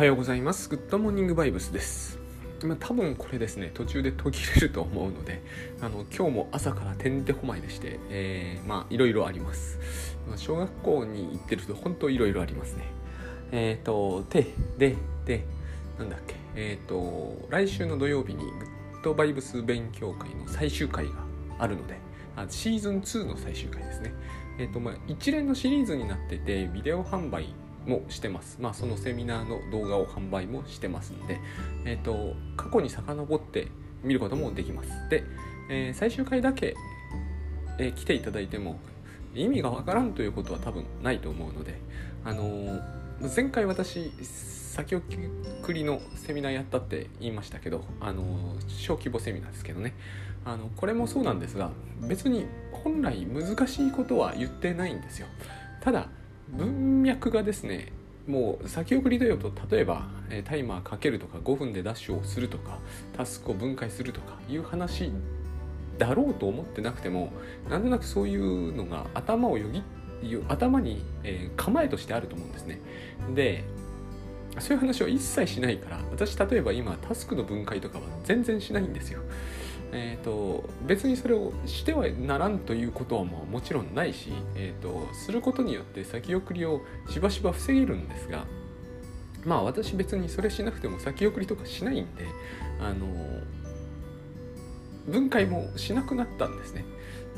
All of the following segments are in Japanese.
はようございます。グッドモーニングバイブスです。まあ、多分これですね、途中で途切れると思うので、あの今日も朝からてんてこまいでして、えーまあいろいろあります。小学校に行ってると本当いろいろありますね。えっ、と、で、で、で、なんだっけ、えっ、と、来週の土曜日にグッドバイブス勉強会の最終回があるので、あシーズン2の最終回ですね。えっ、と、まあ一連のシリーズになってて、ビデオ販売もしてます。まあ、そのセミナーの動画を販売もしてますんで、えっ、と、過去に遡って見ることもできます。で、えー最終回だけ、えー来ていただいても意味がわからんということは多分ないと思うので、あのー前回私、先送りのセミナーやったって言いましたけど、あのー小規模セミナーですけどね、あのこれもそうなんですが、別に本来難しいことは言ってないんですよ。ただ、文脈がですねもう先送りだよと例えばタイマーかけるとか5分でダッシュをするとかタスクを分解するとかいう話だろうと思ってなくてもなんとなくそういうのが頭をよぎ頭に、え構えとしてあると思うんですね。でそういう話を一切しないから私例えば今タスクの分解とかは全然しないんですよ。えー、と別にそれをしてはならんということはもうもちろんないし、えー、とすることによって先送りをしばしば防げるんですがまあ私別にそれしなくても先送りとかしないんであの分解もしなくなったんですね。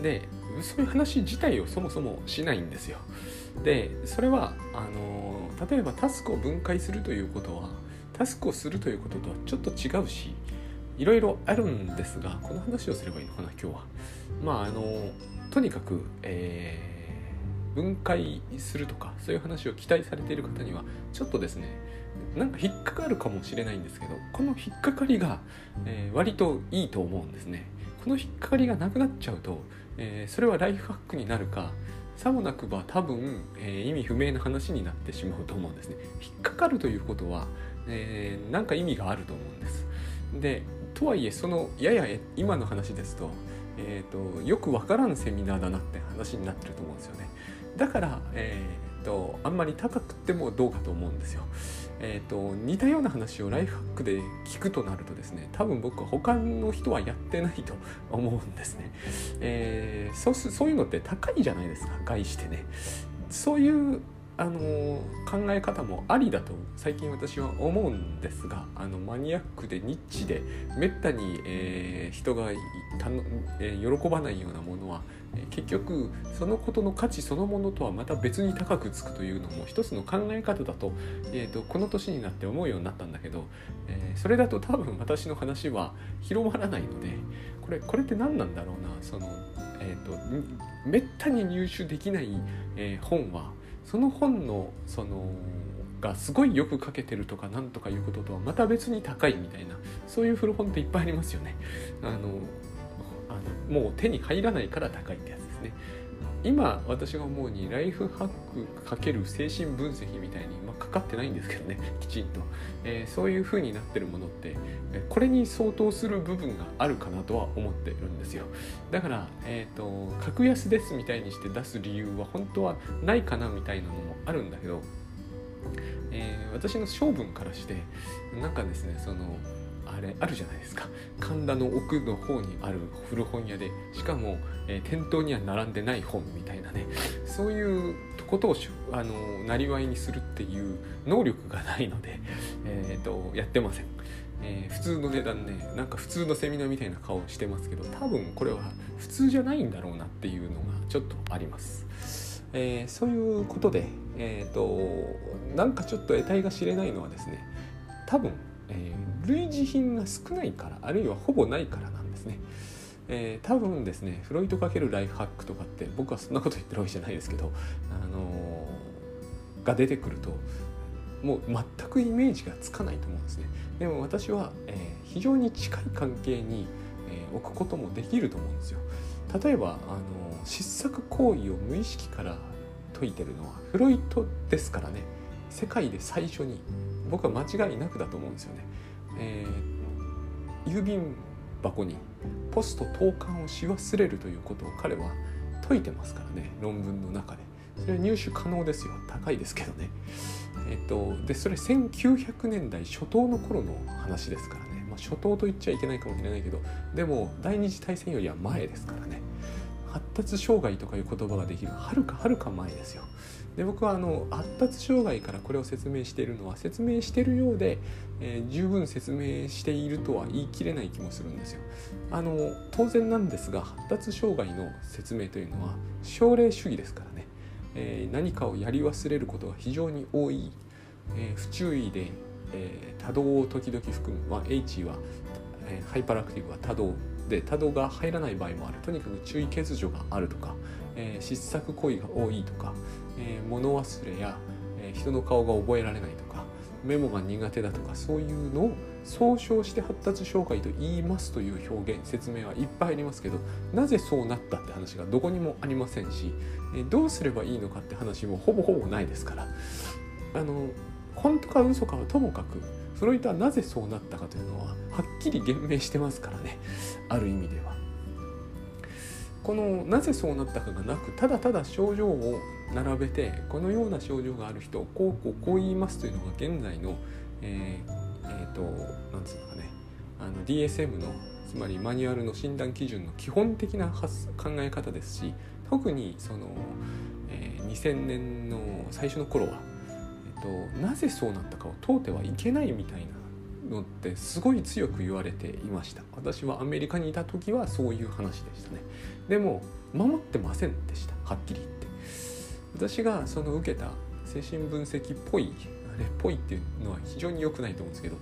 でそういう話自体をそもそもしないんですよ。でそれはあの例えばタスクを分解するということはタスクをするということとはちょっと違うしいろいろあるんですがこの話をすればいいのかな今日は。まああのとにかく、えー分解するとかそういう話を期待されている方にはちょっとですねなんか引っかかるかもしれないんですけどこの引っかかりが、えー割といいと思うんですね。この引っかかりがなくなっちゃうと、えーそれはライフハックになるかさもなくば多分、えー意味不明な話になってしまうと思うんですね。引っかかるということは、えーなんか意味があると思うんです。でとはいえそのやや今の話ですと,、えー、とよくわからんセミナーだなって話になってると思うんですよね。だから、えー、とあんまり高くてもどうかと思うんですよ。えー、と似たような話をライフハックで聞くとなるとですね多分僕は他の人はやってないと思うんですね、えーそうすそういうのって高いじゃないですか概してね。そういうあの考え方もありだと最近私は思うんですがあのマニアックでニッチでめったに、えー人がたの、えー喜ばないようなものは、えー結局そのことの価値そのものとはまた別に高くつくというのも一つの考え方だと,、えーとこの年になって思うようになったんだけど、えーそれだと多分私の話は広まらないのでこれこれって何なんだろうなその、えー、とめったに入手できない、えー本はその本のそのがすごいよく書けてるとかなんとかいうこととはまた別に高いみたいなそういう古本っていっぱいありますよね。あのあのもう手に入らないから高いってやつですね。今私が思うにライフハックかける精神分析みたいに、まあ、かかってないんですけどね きちんと、えーそういう風になってるものってこれに相当する部分があるかなとは思ってるんですよ。だから、えー、と格安ですみたいにして出す理由は本当はないかなみたいなのもあるんだけど、えー私の性分からしてなんかですねそのあれあるじゃないですか。神田の奥の方にある古本屋でしかも、えー店頭には並んでない本みたいなね。そういうことをあのなりわいにするっていう能力がないので、えー、とやってません、えー普通の値段ねなんか普通のセミナーみたいな顔してますけど多分これは普通じゃないんだろうなっていうのがちょっとあります。えーそういうことで、えー、となんかちょっと得体が知れないのはですね多分、えー類似品が少ないからあるいはほぼないからなんですね、えー多分ですねフロイト×ライフハックとかって僕はそんなこと言ってるわけじゃないですけど、あのーが出てくるともう全くイメージがつかないと思うんですね。でも私は、えー非常に近い関係に、えー置くこともできると思うんですよ。例えば、あのー失策行為を無意識から解いてるのはフロイトですからね。世界で最初に僕は間違いなくだと思うんですよね、えー郵便箱にポスト投函をし忘れるということを彼は解いてますからね。論文の中で。それは入手可能ですよ。高いですけどね、えっと、でそれ1900年代初頭の頃の話ですからね、まあ、初頭と言っちゃいけないかもしれないけどでも第二次大戦よりは前ですからね。発達障害とかいう言葉ができる。はるかはるか前ですよ。で僕はあの発達障害からこれを説明しているのは説明しているようで、えー、十分説明しているとは言い切れない気もするんですよ。あの当然なんですが発達障害の説明というのは症例主義ですからね、えー、何かをやり忘れることが非常に多い、えー、不注意で、え多動を時々含む、まあ、H は、え hyperactive は多動。で多動が入らない場合もある。とにかく注意欠如があるとか、えー、失策行為が多いとか、えー、物忘れや、えー、人の顔が覚えられないとかメモが苦手だとかそういうのを総称して発達障害と言いますという表現説明はいっぱいありますけどなぜそうなったって話がどこにもありませんし、えどうすればいいのかって話もほぼほぼないですからあの本当か嘘かはともかくフロイトはなぜそうなったかというのははっきり言明してますからねある意味では。このなぜそうなったかがなくただただ症状を並べてこのような症状がある人をこうこうこう言いますというのが現在のえー、えー、となんつうのかねあの DSM のつまりマニュアルの診断基準の基本的な考え方ですし特にその、えー、2000年の最初の頃はとなぜそうなったかを問うてはいけないみたいなのってすごい強く言われていました。私はアメリカにいた時はそういう話でしたね。でも守ってませんでした。はっきり言って。私がその受けた精神分析っぽいあれっぽいっていうのは非常に良くないと思うんですけど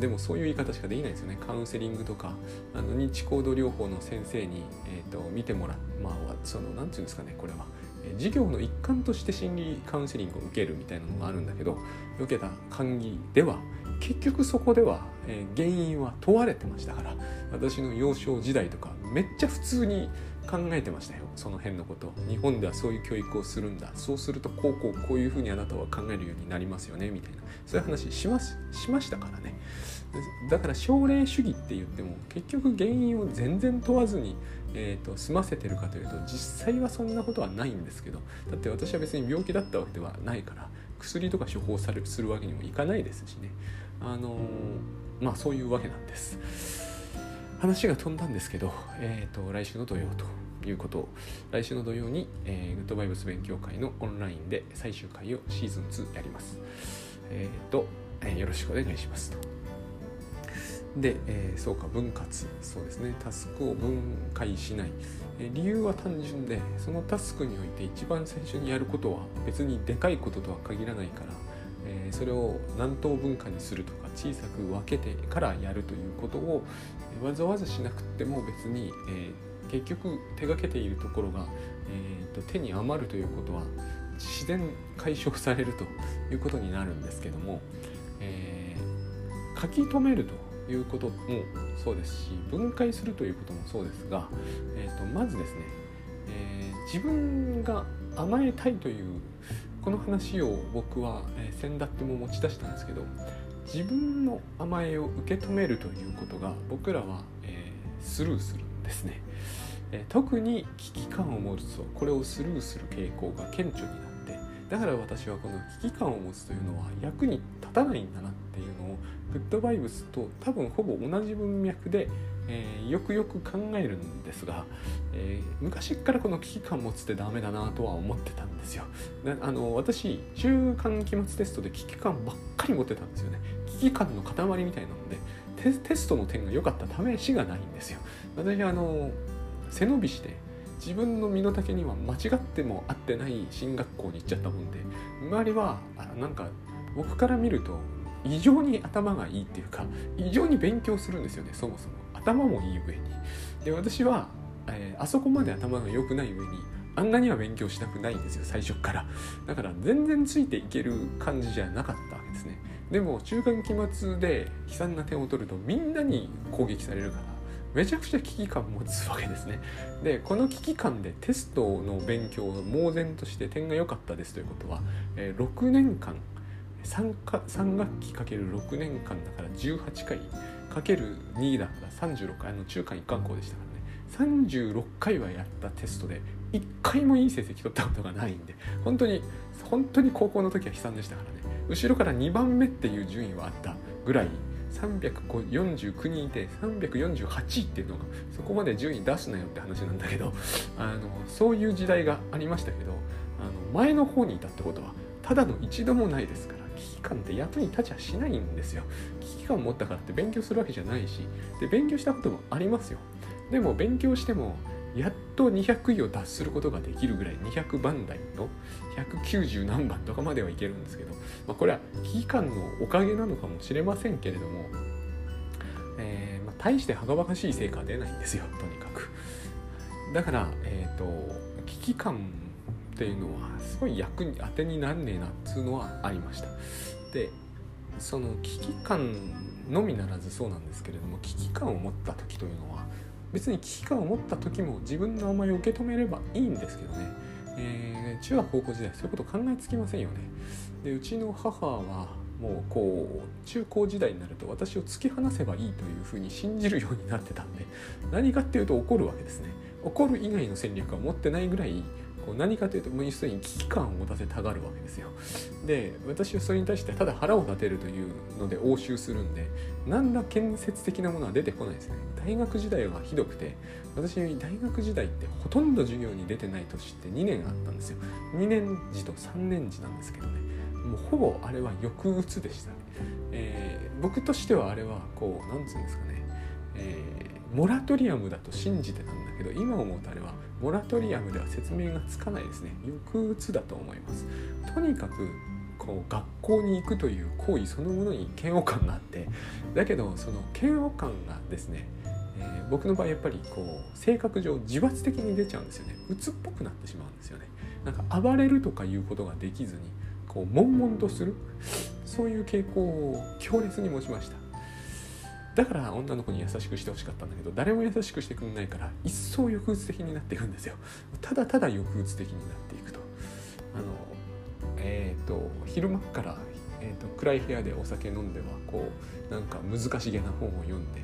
でもそういう言い方しかできないですよね。カウンセリングとかあの認知行動療法の先生に、えーと、と見てもらうまあその何て言うんですかねこれは。授業の一環として心理カウンセリングを受けるみたいなのがあるんだけど受けた会議では結局そこでは、え、原因は問われてましたから私の幼少時代とかめっちゃ普通に考えてましたよその辺のこと。日本ではそういう教育をするんだ。そうするとこうこうこういうふうにあなたは考えるようになりますよねみたいな。そういう話しますしましたからね。だから奨励主義って言っても結局原因を全然問わずにえーと、済ませてるかというと実際はそんなことはないんですけどだって私は別に病気だったわけではないから薬とか処方されするわけにもいかないですしね。あのー、まあそういうわけなんです。話が飛んだんですけど、えーと、来週の土曜ということ。を来週の土曜に、えー、グッドバイブス勉強会のオンラインで最終回をシーズン2やります。えっ、ー、と、えー、よろしくお願いしますと。で、えー、そうか分割。そうですね。タスクを分解しない、えー、理由は単純でそのタスクにおいて一番最初にやることは別にでかいこととは限らないから、え、それを何等分化にするとか小さく分けてからやるということをわざわざしなくても別に、え結局手がけているところが、えーと、手に余るということは自然解消されるということになるんですけども、え書き留めるということもそうですし分解するということもそうですが、えーと、まずですね、えー、自分が甘えたいというこの話を僕は、えー、先だっても持ち出したんですけど自分の甘えを受け止めるということが僕らは、えー、スルーするんですね、えー、特に危機感を持つとこれをスルーする傾向が顕著になってだから私はこの危機感を持つというのは役に立たないんだなっていうのをグッドバイブスと多分ほぼ同じ文脈で、えー、よくよく考えるんですが、えー、昔からこの危機感持つってダメだなとは思ってたんですよ。あの私中間期末テストで危機感ばっかり持ってたんですよね。危機感の塊みたいなのでテストの点が良かった試しがないんですよ。私あの背伸びして自分の身の丈には間違っても合ってない進学校に行っちゃったもんで周りはあなんか僕から見ると異常に頭がいいっていうか異常に勉強するんですよねそもそも頭もいい上に。で私は、えー、あそこまで頭が良くない上にあんなには勉強したくないんですよ最初から。だから全然ついていける感じじゃなかったわけですね。でも中間期末で悲惨な点を取るとみんなに攻撃されるからめちゃくちゃ危機感持つわけですね。でこの危機感でテストの勉強を猛然として点が良かったですということは、えー、6年間 3, か3学期かける6年間だから18回2だから36回の中間一貫校でしたからね。36回はやったテストで1回もいい成績取ったことがないんで本当に本当に高校の時は悲惨でしたからね。後ろから2番目っていう順位はあったぐらい349人いて348位っていうのがそこまで順位出すなよって話なんだけどあのそういう時代がありましたけどあの前の方にいたってことはただの一度もないですから危機感って役に立ちはしないんですよ。危機感を持ったからって勉強するわけじゃないしで勉強したこともありますよ。でも勉強してもやっと200位を達することができるぐらい200番台の190何番とかまではいけるんですけど、まあ、これは危機感のおかげなのかもしれませんけれども、えー、まあ、大してはがばかしい成果は出ないんですよとにかく。だからえっ、ー、と危機感っていうのはすごい役に当てになんねえなっつうのはありました。でその危機感のみならずそうなんですけれども危機感を持った時というのは別に危機感を持った時も自分の名前を受け止めればいいんですけどね、えー、中学高校時代そういうこと考えつきませんよね。でうちの母はもうこう中高時代になると私を突き放せばいいというふうに信じるようになってたんで何かっていうと怒るわけですね。怒る以外の戦略は持ってないぐらいこう何かというともうすでに危機感を持たせたがるわけですよ。で私はそれに対してただ腹を立てるというので応酬するんで何ら建設的なものは出てこないですね。大学時代はひどくて私大学時代ってほとんど授業に出てない年って2年あったんですよ。2年時と3年時なんですけどね。もうほぼあれは抑うつでしたね、えー、僕としてはあれはこうなんつうんですかね、えー、モラトリアムだと信じてたんだけど今思うとあれはモラトリアムでは説明がつかないですね。抑うつだと思います。とにかくこう学校に行くという行為そのものに嫌悪感があってだけどその嫌悪感がですね、えー、僕の場合やっぱりこう性格上自発的に出ちゃうんですよね。鬱っぽくなってしまうんですよね。なんか暴れるとかいうことができずにこう悶々とする。そういう傾向を強烈に持ちました。だから女の子に優しくしてほしかったんだけど誰も優しくしてくれないから一層抑うつ的になっていくんですよ。ただただ抑うつ的になっていくと。あのえっ、ー、と昼間から、えーと、暗い部屋でお酒飲んではこうなんか難しげな本を読んで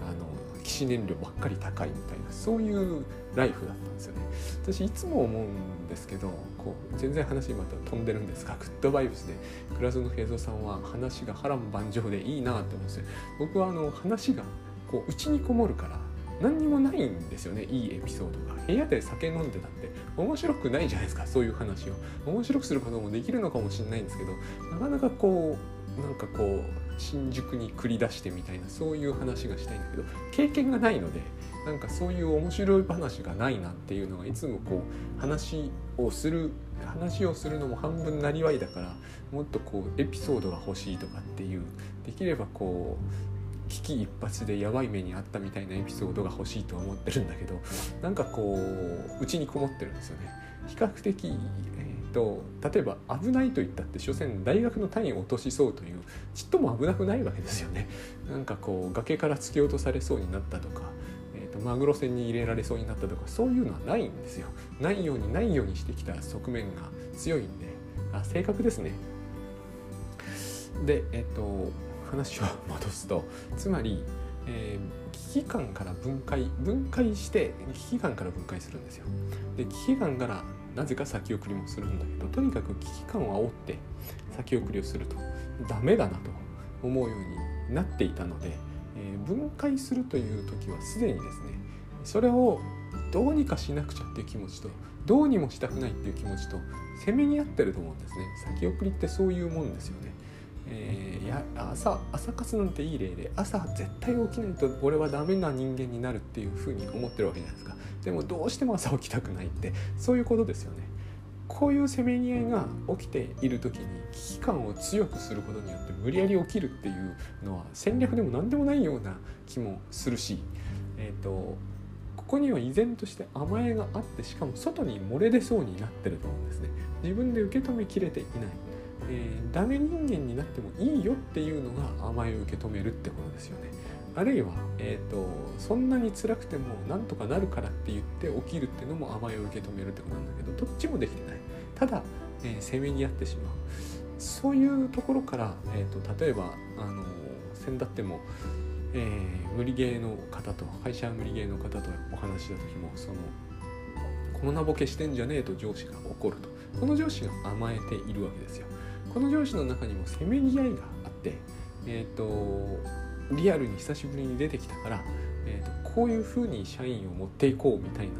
あの起死燃料ばっかり高いみたいなそういうライフだったんですよね。私いつも思うんですけどこう全然話また飛んでるんですがグッドバイブスで倉園平蔵さんは話が波乱万丈でいいなって思うんですよ。僕はあの話がこう内にこもるから何にもないんですよね。いいエピソードが。部屋で酒飲んでたって面白くないじゃないですかそういう話を。面白くすることもできるのかもしれないんですけどなかなかこうなんかこう新宿に繰り出してみたいなそういう話がしたいんだけど経験がないのでなんかそういう面白い話がないなっていうのがいつもこう話をする話をするのも半分なりわいだからもっとこうエピソードが欲しいとかっていうできればこう危機一髪でやばい目にあったみたいなエピソードが欲しいとは思ってるんだけどなんかこううちにこもってるんですよね。比較的、と例えば危ないと言ったって所詮大学の単位を落としそうというちっとも危なくないわけですよね。なんかこう崖から突き落とされそうになったとか、えーと、マグロ船に入れられそうになったとかそういうのはないんですよ。ないようにないようにしてきた側面が強いんであ性格ですね。でえっ、ー、と話を戻すとつまり、えー、危機感から分解分解して危機感から分解するんですよ。で危機感からなぜか先送りもするんだけどとにかく危機感を煽って先送りをすると。ダメだなと思うようになっていたので、えー、分解するという時はすでにですねそれをどうにかしなくちゃっていう気持ちとどうにもしたくないっていう気持ちとせめに合ってると思うんですね。先送りってそういうもんですよね。えー、や朝朝活なんていい例で朝絶対起きないと俺はダメな人間になるっていうふうに思ってるわけじゃないですか。でもどうしても朝起きたくないってそういうことですよね。こういうせめぎ合いが起きている時に危機感を強くすることによって無理やり起きるっていうのは戦略でも何でもないような気もするし、えーと、ここには依然として甘えがあってしかも外に漏れ出そうになってると思うんですね。自分で受け止めきれていない。えー、ダメ人間になってもいいよっていうのが甘えを受け止めるってことですよね。あるいは、えーと、そんなに辛くてもなんとかなるからって言って起きるっていうのも甘えを受け止めるってことなんだけどどっちもできてない。ただ、えー、せめぎ合ってしまう。そういうところから、えーと、例えばあの先だっても、えー、無理ゲーの方と会社無理ゲーの方とお話した時もそのこんなボケしてんじゃねえと上司が怒ると。この上司が甘えているわけですよ。この上司の中にもせめぎ合いがあってえ、ー、とリアルに久しぶりに出てきたから、えーと、こういうふうに社員を持っていこうみたいな、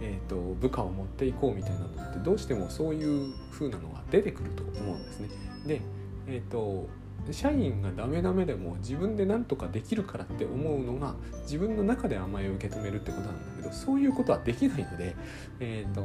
えーと、部下を持っていこうみたいなのってどうしてもそういうふうなのが出てくると思うんですね。で、えーと社員がダメダメでも自分で何とかできるからって思うのが自分の中で甘えを受け止めるってことなんだけどそういうことはできないので、えーと、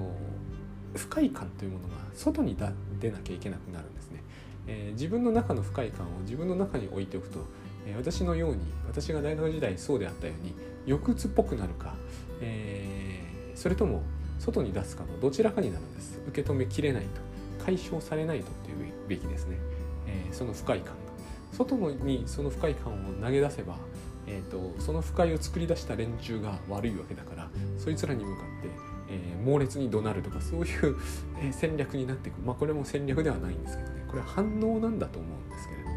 不快感というものが外に出なきゃいけなくなるんですね、えー、自分の中の不快感を自分の中に置いておくと、えー、私のように私が大学時代そうであったように抑鬱っぽくなるか、えー、それとも外に出すかのどちらかになるんです。受け止めきれないと解消されないとっていうべきですね、えその不快感が。外にその不快感を投げ出せば、えーと、その不快を作り出した連中が悪いわけだからそいつらに向かって、えー、猛烈に怒鳴るとかそういう、え、戦略になっていくまあこれも戦略ではないんですけどね。これは反応なんだと思うんですけれども。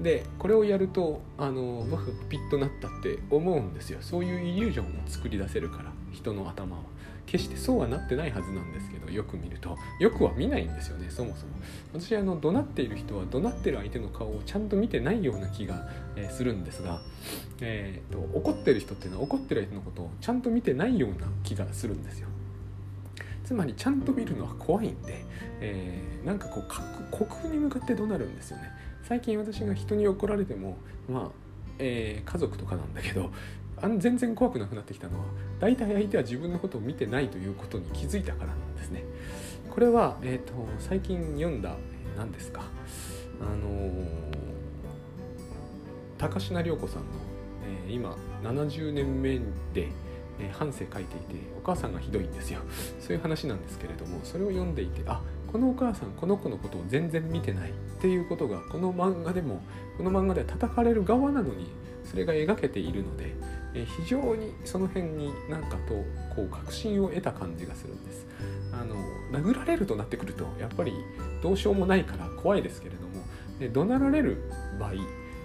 でこれをやるとあの僕ピッとなったって思うんですよ。そういうイリュージョンを作り出せるから人の頭は。決してそうはなってないはずなんですけどよく見ると。よくは見ないんですよねそもそも。私あの怒鳴っている人は怒鳴ってる相手の顔をちゃんと見てないような気が、えー、するんですが、えーと、怒ってる人っていうのは怒ってる相手のことをちゃんと見てないような気がするんですよ。つまりちゃんと見るのは怖いんで、えー、なんかこう虚空に向かって怒鳴るんですよね。最近私が人に怒られてもまあえー、家族とかなんだけどあの全然怖くなくなってきたのは大体相手は自分のことを見てないということに気づいたからなんですね。これは、えーと、最近読んだ何ですか？あのー、高階涼子さんの、えー、今70年目で、えー、半生書いていてお母さんがひどいんですよそういう話なんですけれどもそれを読んでいてあっこのお母さんこの子のことを全然見てないっていうことがこの漫画でもこの漫画では叩かれる側なのにそれが描けているのでえ非常にその辺になんかとこう確信を得た感じがするんです。あの殴られるとなってくるとやっぱりどうしようもないから怖いですけれどもで怒鳴られる場合、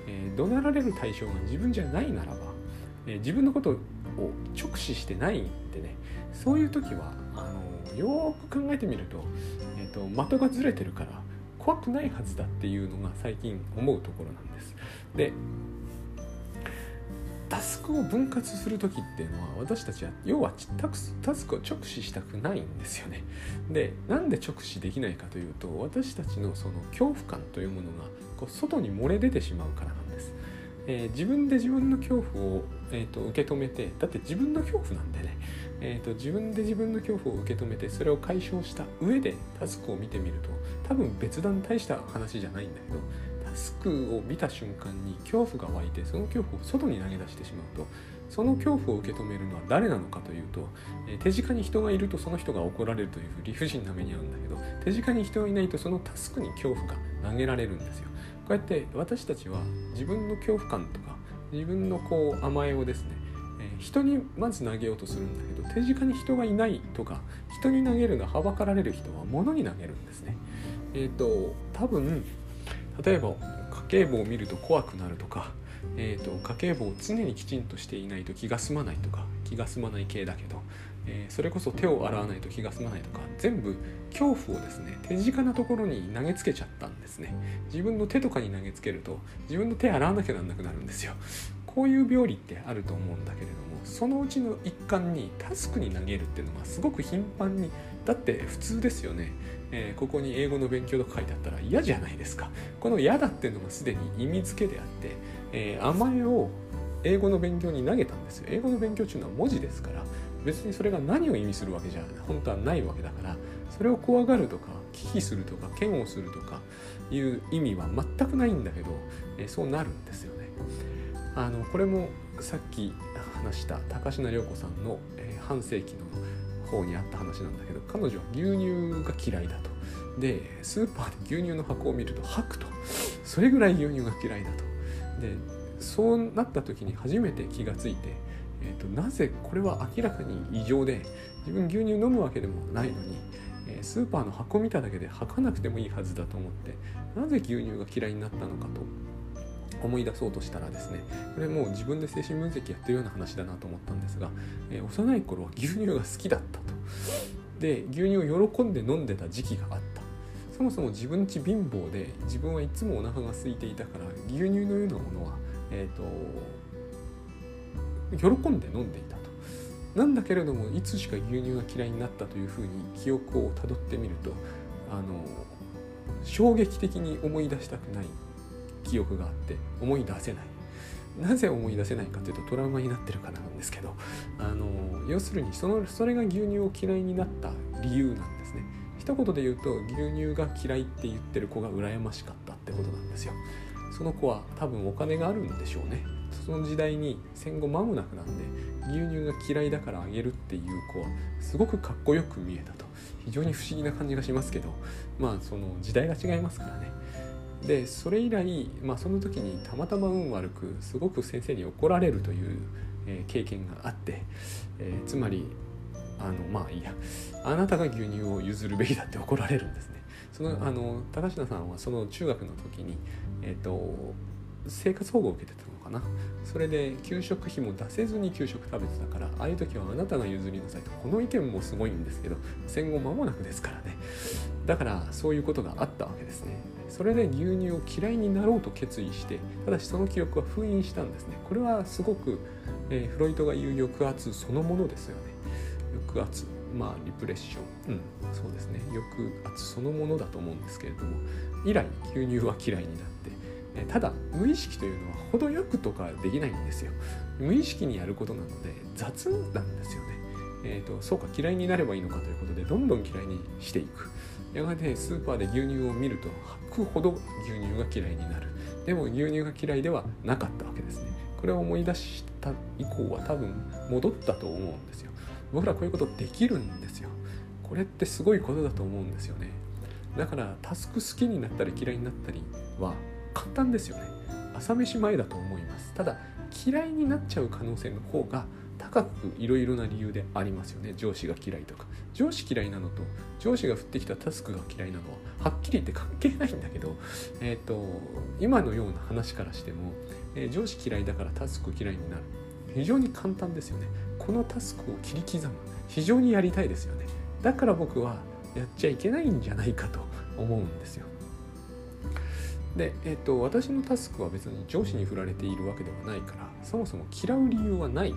えー、怒鳴られる対象が自分じゃないならば、えー、自分のことを直視してないんでねそういう時はあのよく考えてみると,、と的がずれてるから怖くないはずだっていうのが最近思うところなんです。でタスクを分割する時っていうのは私たちは要はタスクを直視したくないんですよね。でなんで直視できないかというと私たちのその恐怖感というものがこう外に漏れ出てしまうからなんです。えー、自分で自分の恐怖を、えーと、受け止めてだって自分の恐怖なんでね、えーと、自分で自分の恐怖を受け止めてそれを解消した上でタスクを見てみると多分別段大した話じゃないんだけどタスクを見た瞬間に恐怖が湧いてその恐怖を外に投げ出してしまうとその恐怖を受け止めるのは誰なのかというと、え手近に人がいるとその人が怒られるという理不尽な目に遭うんだけど手近に人がいないとそのタスクに恐怖が投げられるんですよ。こうやって私たちは自分の恐怖感とか自分のこう甘えをですね、え人にまず投げようとするんだけど手近に人がいないとか人に投げるのはばかられる人は物に投げるんですね。えっ、ー、と多分例えば家計簿を見ると怖くなるとか、えーと、家計簿を常にきちんとしていないと気が済まないとか気が済まない系だけど、え、それこそ手を洗わないと気が済まないとか全部恐怖をですね手近なところに投げつけちゃったんですね。自分の手とかに投げつけると自分の手洗わなきゃなんなくなるんですよ。こういう病理ってあると思うんだけれどもそのうちの一環にタスクに投げるっていうのがすごく頻繁にだって普通ですよね、えー、ここに英語の勉強とか書いてあったら嫌じゃないですか。この嫌だっていうのがすでに意味付けであって、えー、甘えを英語の勉強に投げたんですよ。英語の勉強っていうのは文字ですから別にそれが何を意味するわけじゃ本当はないわけだからそれを怖がるとか忌避するとか嫌悪するとかいう意味は全くないんだけど、え、そうなるんですよね。あのこれもさっき話した高階涼子さんの、えー、半世紀の方にあった話なんだけど彼女は牛乳が嫌いだと。でスーパーで牛乳の箱を見ると吐くと。それぐらい牛乳が嫌いだと。でそうなった時に初めて気がついて、えーと、なぜこれは明らかに異常で自分牛乳飲むわけでもないのに、えー、スーパーの箱見ただけで吐かなくてもいいはずだと思ってなぜ牛乳が嫌いになったのかと思い出そうとしたらですねこれもう自分で精神分析やってるような話だなと思ったんですが、えー、幼い頃は牛乳が好きだったと。で牛乳を喜んで飲んでた時期があった。そもそも自分ち貧乏で自分はいつもお腹が空いていたから牛乳のようなものは、えーと、喜んで飲んでいたと。なんだけれどもいつしか牛乳が嫌いになったというふうに記憶をたどってみるとあの衝撃的に思い出したくない記憶があって思い出せない。なぜ思い出せないかというとトラウマになってるからなんですけどあの要するにそのそれが牛乳を嫌いになった理由なんですね。一言で言うと牛乳が嫌いって言ってる子が羨ましかったってことなんですよ。その子は多分お金があるんでしょうね。その時代に戦後間もなくなんで牛乳が嫌いだからあげるっていう子はすごくかっこよく見えたと。非常に不思議な感じがしますけどまあその時代が違いますからね。でそれ以来、まあ、その時にたまたま運悪くすごく先生に怒られるという、えー、経験があって、えー、つまりあのまあいいや。あなたが牛乳を譲るべきだって怒られるんですね。そのあの高階さんはその中学の時に、えーと、生活保護を受けてたな。それで給食費も出せずに給食食べてたからああいう時はあなたが譲りなさいと。この意見もすごいんですけど戦後間もなくですからね。だからそういうことがあったわけですね。それで牛乳を嫌いになろうと決意してただしその記憶は封印したんですね。これはすごく、えー、フロイトが言う抑圧そのものですよね。抑圧まあリプレッション。うんそうですね。抑圧そのものだと思うんですけれども以来牛乳は嫌いになってただ無意識というのは程よくとかできないんですよ。無意識にやることなので雑なんですよね。えーと、そうか嫌いになればいいのかということでどんどん嫌いにしていく。やがてスーパーで牛乳を見ると吐くほど牛乳が嫌いになる。でも牛乳が嫌いではなかったわけですね。これを思い出した以降は多分戻ったと思うんですよ。僕らこういうことできるんですよ。これってすごいことだと思うんですよね。だからタスク好きになったり嫌いになったりは簡単ですよね。朝飯前だと思います。ただ嫌いになっちゃう可能性の方が高くいろいろな理由でありますよね。上司が嫌いとか。上司嫌いなのと上司が降ってきたタスクが嫌いなのははっきり言って関係ないんだけど、えーと、今のような話からしても、えー、上司嫌いだからタスク嫌いになる。非常に簡単ですよね。このタスクを切り刻む。非常にやりたいですよね。だから僕はやっちゃいけないんじゃないかと思うんですよ。で、えーと、と私のタスクは別に上司に振られているわけではないからそもそも嫌う理由はない。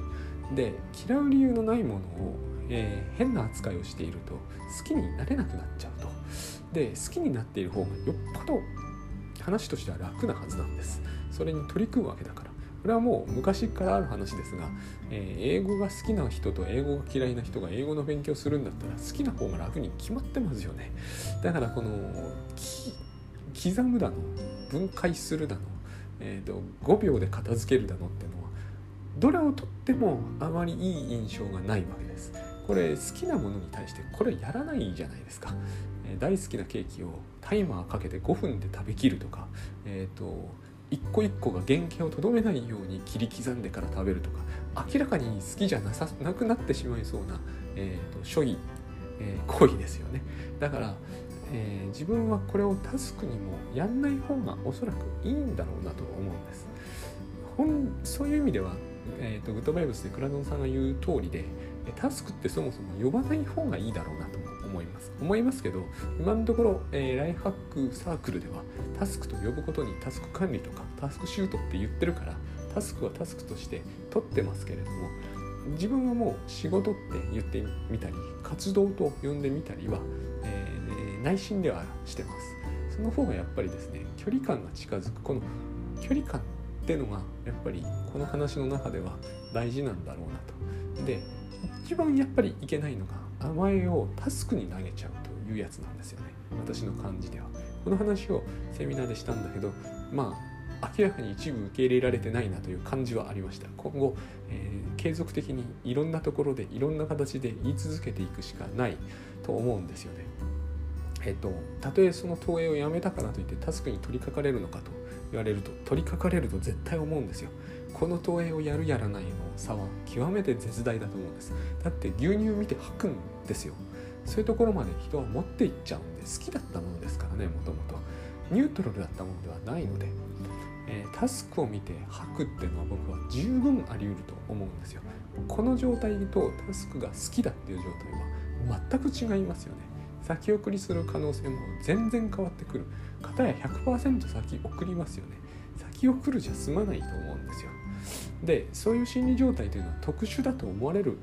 で嫌う理由のないものを、えー、変な扱いをしていると好きになれなくなっちゃうと。で好きになっている方がよっぽど話としては楽なはずなんです。それに取り組むわけだから。これはもう昔からある話ですが、えー、英語が好きな人と英語が嫌いな人が英語の勉強するんだったら好きな方が楽に決まってますよね。だからこの刻むだの分解するだの、えーと、5秒で片付けるだのってのはどれをとってもあまりいい印象がないわけです。これ好きなものに対してこれやらないじゃないですか、えー、大好きなケーキをタイマーかけて5分で食べきるとかえ、ー、と一個一個が原型をとどめないように切り刻んでから食べるとか明らかに好きじゃなさなくなってしまいそうな、えーと、処理、えー、行為ですよね。だから、えー、自分はこれをタスクにもやんない方がおそらくいいんだろうなと思うんです。本そういう意味ではえーと、グッドバイブスで倉園さんが言う通りでタスクってそもそも呼ばない方がいいだろうなと思います。思いますけど今のところ、えー、ライフハックサークルではタスクと呼ぶことにタスク管理とかタスクシュートって言ってるからタスクはタスクとして取ってますけれども自分はもう仕事って言ってみたり活動と呼んでみたりは、えー、内心ではしてますその方がやっぱりですね距離感が近づくこの距離感っていうのがやっぱりこの話の中では大事なんだろうなと。で一番やっぱりいけないのが甘えをタスクに投げちゃうというやつなんですよね私の感じでは。この話をセミナーでしたんだけどまあ明らかに一部受け入れられてないなという感じはありました今後、えー、継続的にいろんなところでいろんな形で言い続けていくしかないと思うんですよね。えっと、たとえその投影をやめたからといってタスクに取り掛かれるのかと言われると取り掛かれると絶対思うんですよ。この投影をやるやらないの差は極めて絶大だと思うんです。だって牛乳見て吐くんですよ。そういうところまで人は持っていっちゃうんで好きだったものですからねもともとニュートラルだったものではないので、えー、タスクを見て吐くっていうのは僕は十分あり得ると思うんですよ。この状態とタスクが好きだっていう状態は全く違いますよね。先送りする可能性も全然変わってくる。片や100%先送りますよね。先送るじゃ済まないと思うんですよ。でそういう心理状態というのは特殊だと思われる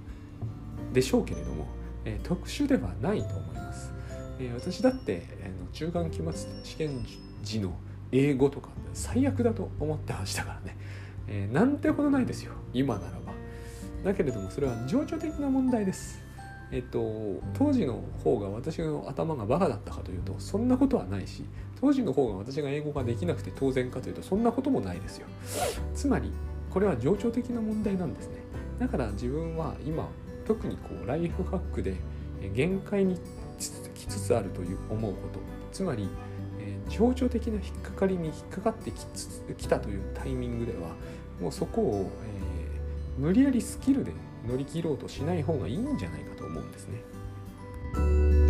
でしょうけれども、えー、特殊ではないと思います、えー、私だって、えー、中間期末試験時の英語とか最悪だと思ってましたからね、えー、なんてことないですよ。今ならば。だけれどもそれは情緒的な問題です。えっと当時の方が私の頭がバカだったかというとそんなことはないし当時の方が私が英語ができなくて当然かというとそんなこともないですよ。つまりこれは情緒的な問題なんですね。だから自分は今特にこうライフハックで限界にきつつあるという思うこと。つまり、えー、情緒的な引っかかりに引っかかってきつきたというタイミングではもうそこを、えー、無理やりスキルで乗り切ろうとしない方がいいんじゃないかと思うんですね。